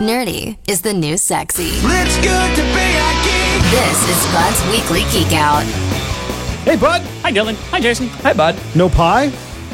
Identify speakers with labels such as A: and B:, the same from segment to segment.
A: Nerdy is the new sexy.
B: It's good to be a geek.
A: This is Bud's Weekly Geek Out.
C: Hey, bud.
D: Hi, Dylan. Hi, Jason.
E: Hi, bud.
C: No pie?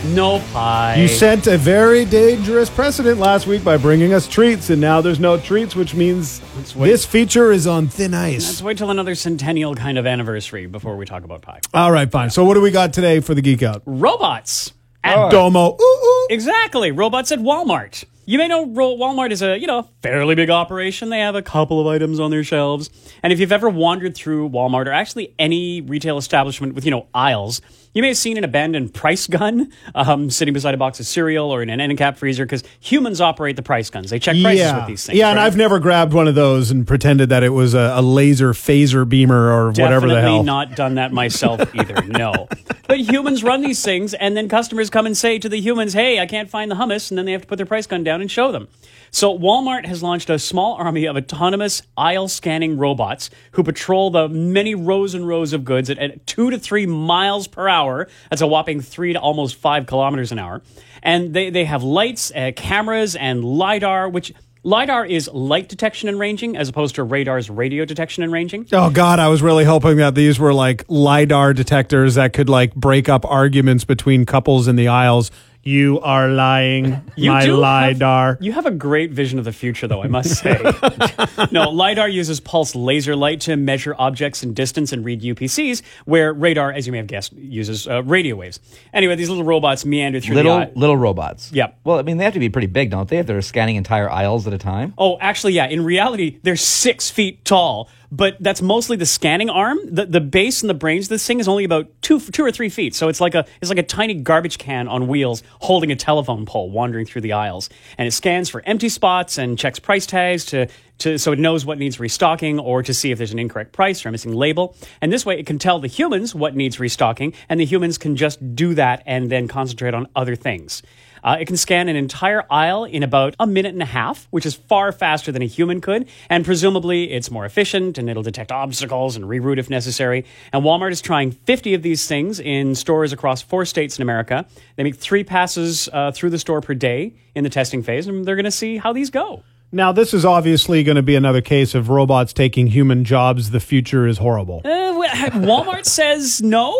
D: No pie.
C: You sent a very dangerous precedent last week by bringing us treats, and now there's no treats, which means
D: wait.
C: this feature is on thin ice.
D: Let's
C: ice.
D: wait till another centennial kind of anniversary before we talk about pie.
C: All right, fine. So, what do we got today for the Geek Out?
D: Robots. At
C: Domo. Ooh, ooh.
D: Exactly. Robots at Walmart. You may know Walmart is a, you know, fairly big operation. They have a couple of items on their shelves. And if you've ever wandered through Walmart or actually any retail establishment with, you know, aisles, you may have seen an abandoned price gun um, sitting beside a box of cereal or in an end cap freezer because humans operate the price guns. They check prices
C: yeah.
D: with these things.
C: yeah, and
D: right?
C: I've never grabbed one of those and pretended that it was a, a laser phaser beamer or whatever the hell.
D: Definitely
C: hell.
D: not done that myself either. No, but humans run these things, and then customers come and say to the humans, "Hey, I can't find the hummus," and then they have to put their price gun down and show them. So Walmart has launched a small army of autonomous aisle scanning robots who patrol the many rows and rows of goods at, at two to three miles per hour. That's a whopping three to almost five kilometers an hour, and they they have lights, uh, cameras, and lidar, which. LiDAR is light detection and ranging as opposed to radar's radio detection and ranging.
C: Oh God, I was really hoping that these were like lidar detectors that could like break up arguments between couples in the aisles. You are lying,
D: You
C: my
D: do have-
C: lidar.
D: you have a great vision of the future, though, I must say. no, LiDAR uses pulse laser light to measure objects in distance and read UPCs, where radar, as you may have guessed, uses uh, radio waves. Anyway, these little robots meander through
E: Little
D: the aisle.
E: little robots.
D: Yep.
E: Well, I mean, they have to be pretty big, don't they? If they're scanning entire aisles at a time.
D: Oh, actually, yeah. In reality, they're six feet tall, but that's mostly the scanning arm. The the base and the brains of this thing is only about two two or three feet. So it's like a it's like a tiny garbage can on wheels holding a telephone pole wandering through the aisles, and it scans for empty spots and checks price tags to. To, so it knows what needs restocking or to see if there's an incorrect price or a missing label. And this way it can tell the humans what needs restocking, and the humans can just do that and then concentrate on other things. Uh, it can scan an entire aisle in about a minute and a half, which is far faster than a human could, and presumably it's more efficient and it'll detect obstacles and reroute if necessary. And Walmart is trying 50 of these things in stores across four states in America. They make three passes uh, through the store per day in the testing phase, and they're going to see how these go.
C: Now, this is obviously going to be another case of robots taking human jobs. The future is horrible.
D: Uh, Walmart says no.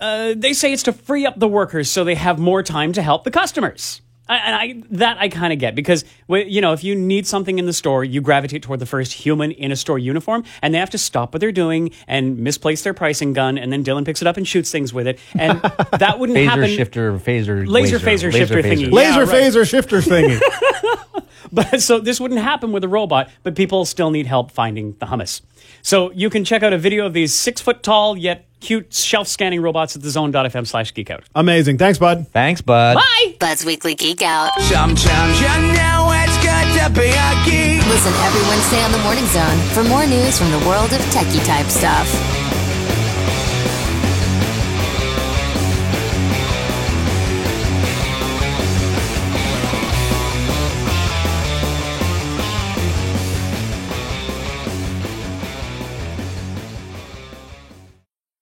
D: Uh, they say it's to free up the workers so they have more time to help the customers. I, and I, that I kind of get because you know if you need something in the store, you gravitate toward the first human in a store uniform, and they have to stop what they're doing and misplace their pricing gun, and then Dylan picks it up and shoots things with it, and that wouldn't
E: Phaser
D: happen.
E: shifter, phaser,
D: Laser
E: laser,
D: phaser shifter thingy. Yeah,
C: Laser
D: right.
C: phaser shifter thingy.
D: But so this wouldn't happen with a robot, but people still need help finding the hummus. So you can check out a video of these six foot tall yet cute shelf scanning robots at the zone.fm slash geek out.
C: Amazing. Thanks, bud.
E: Thanks, bud.
D: Bye!
A: Bud's Weekly Geek Out.
B: Sometimes you know it's good to be a geek.
A: Listen every Wednesday on the Morning Zone for more news from the world of techie type stuff.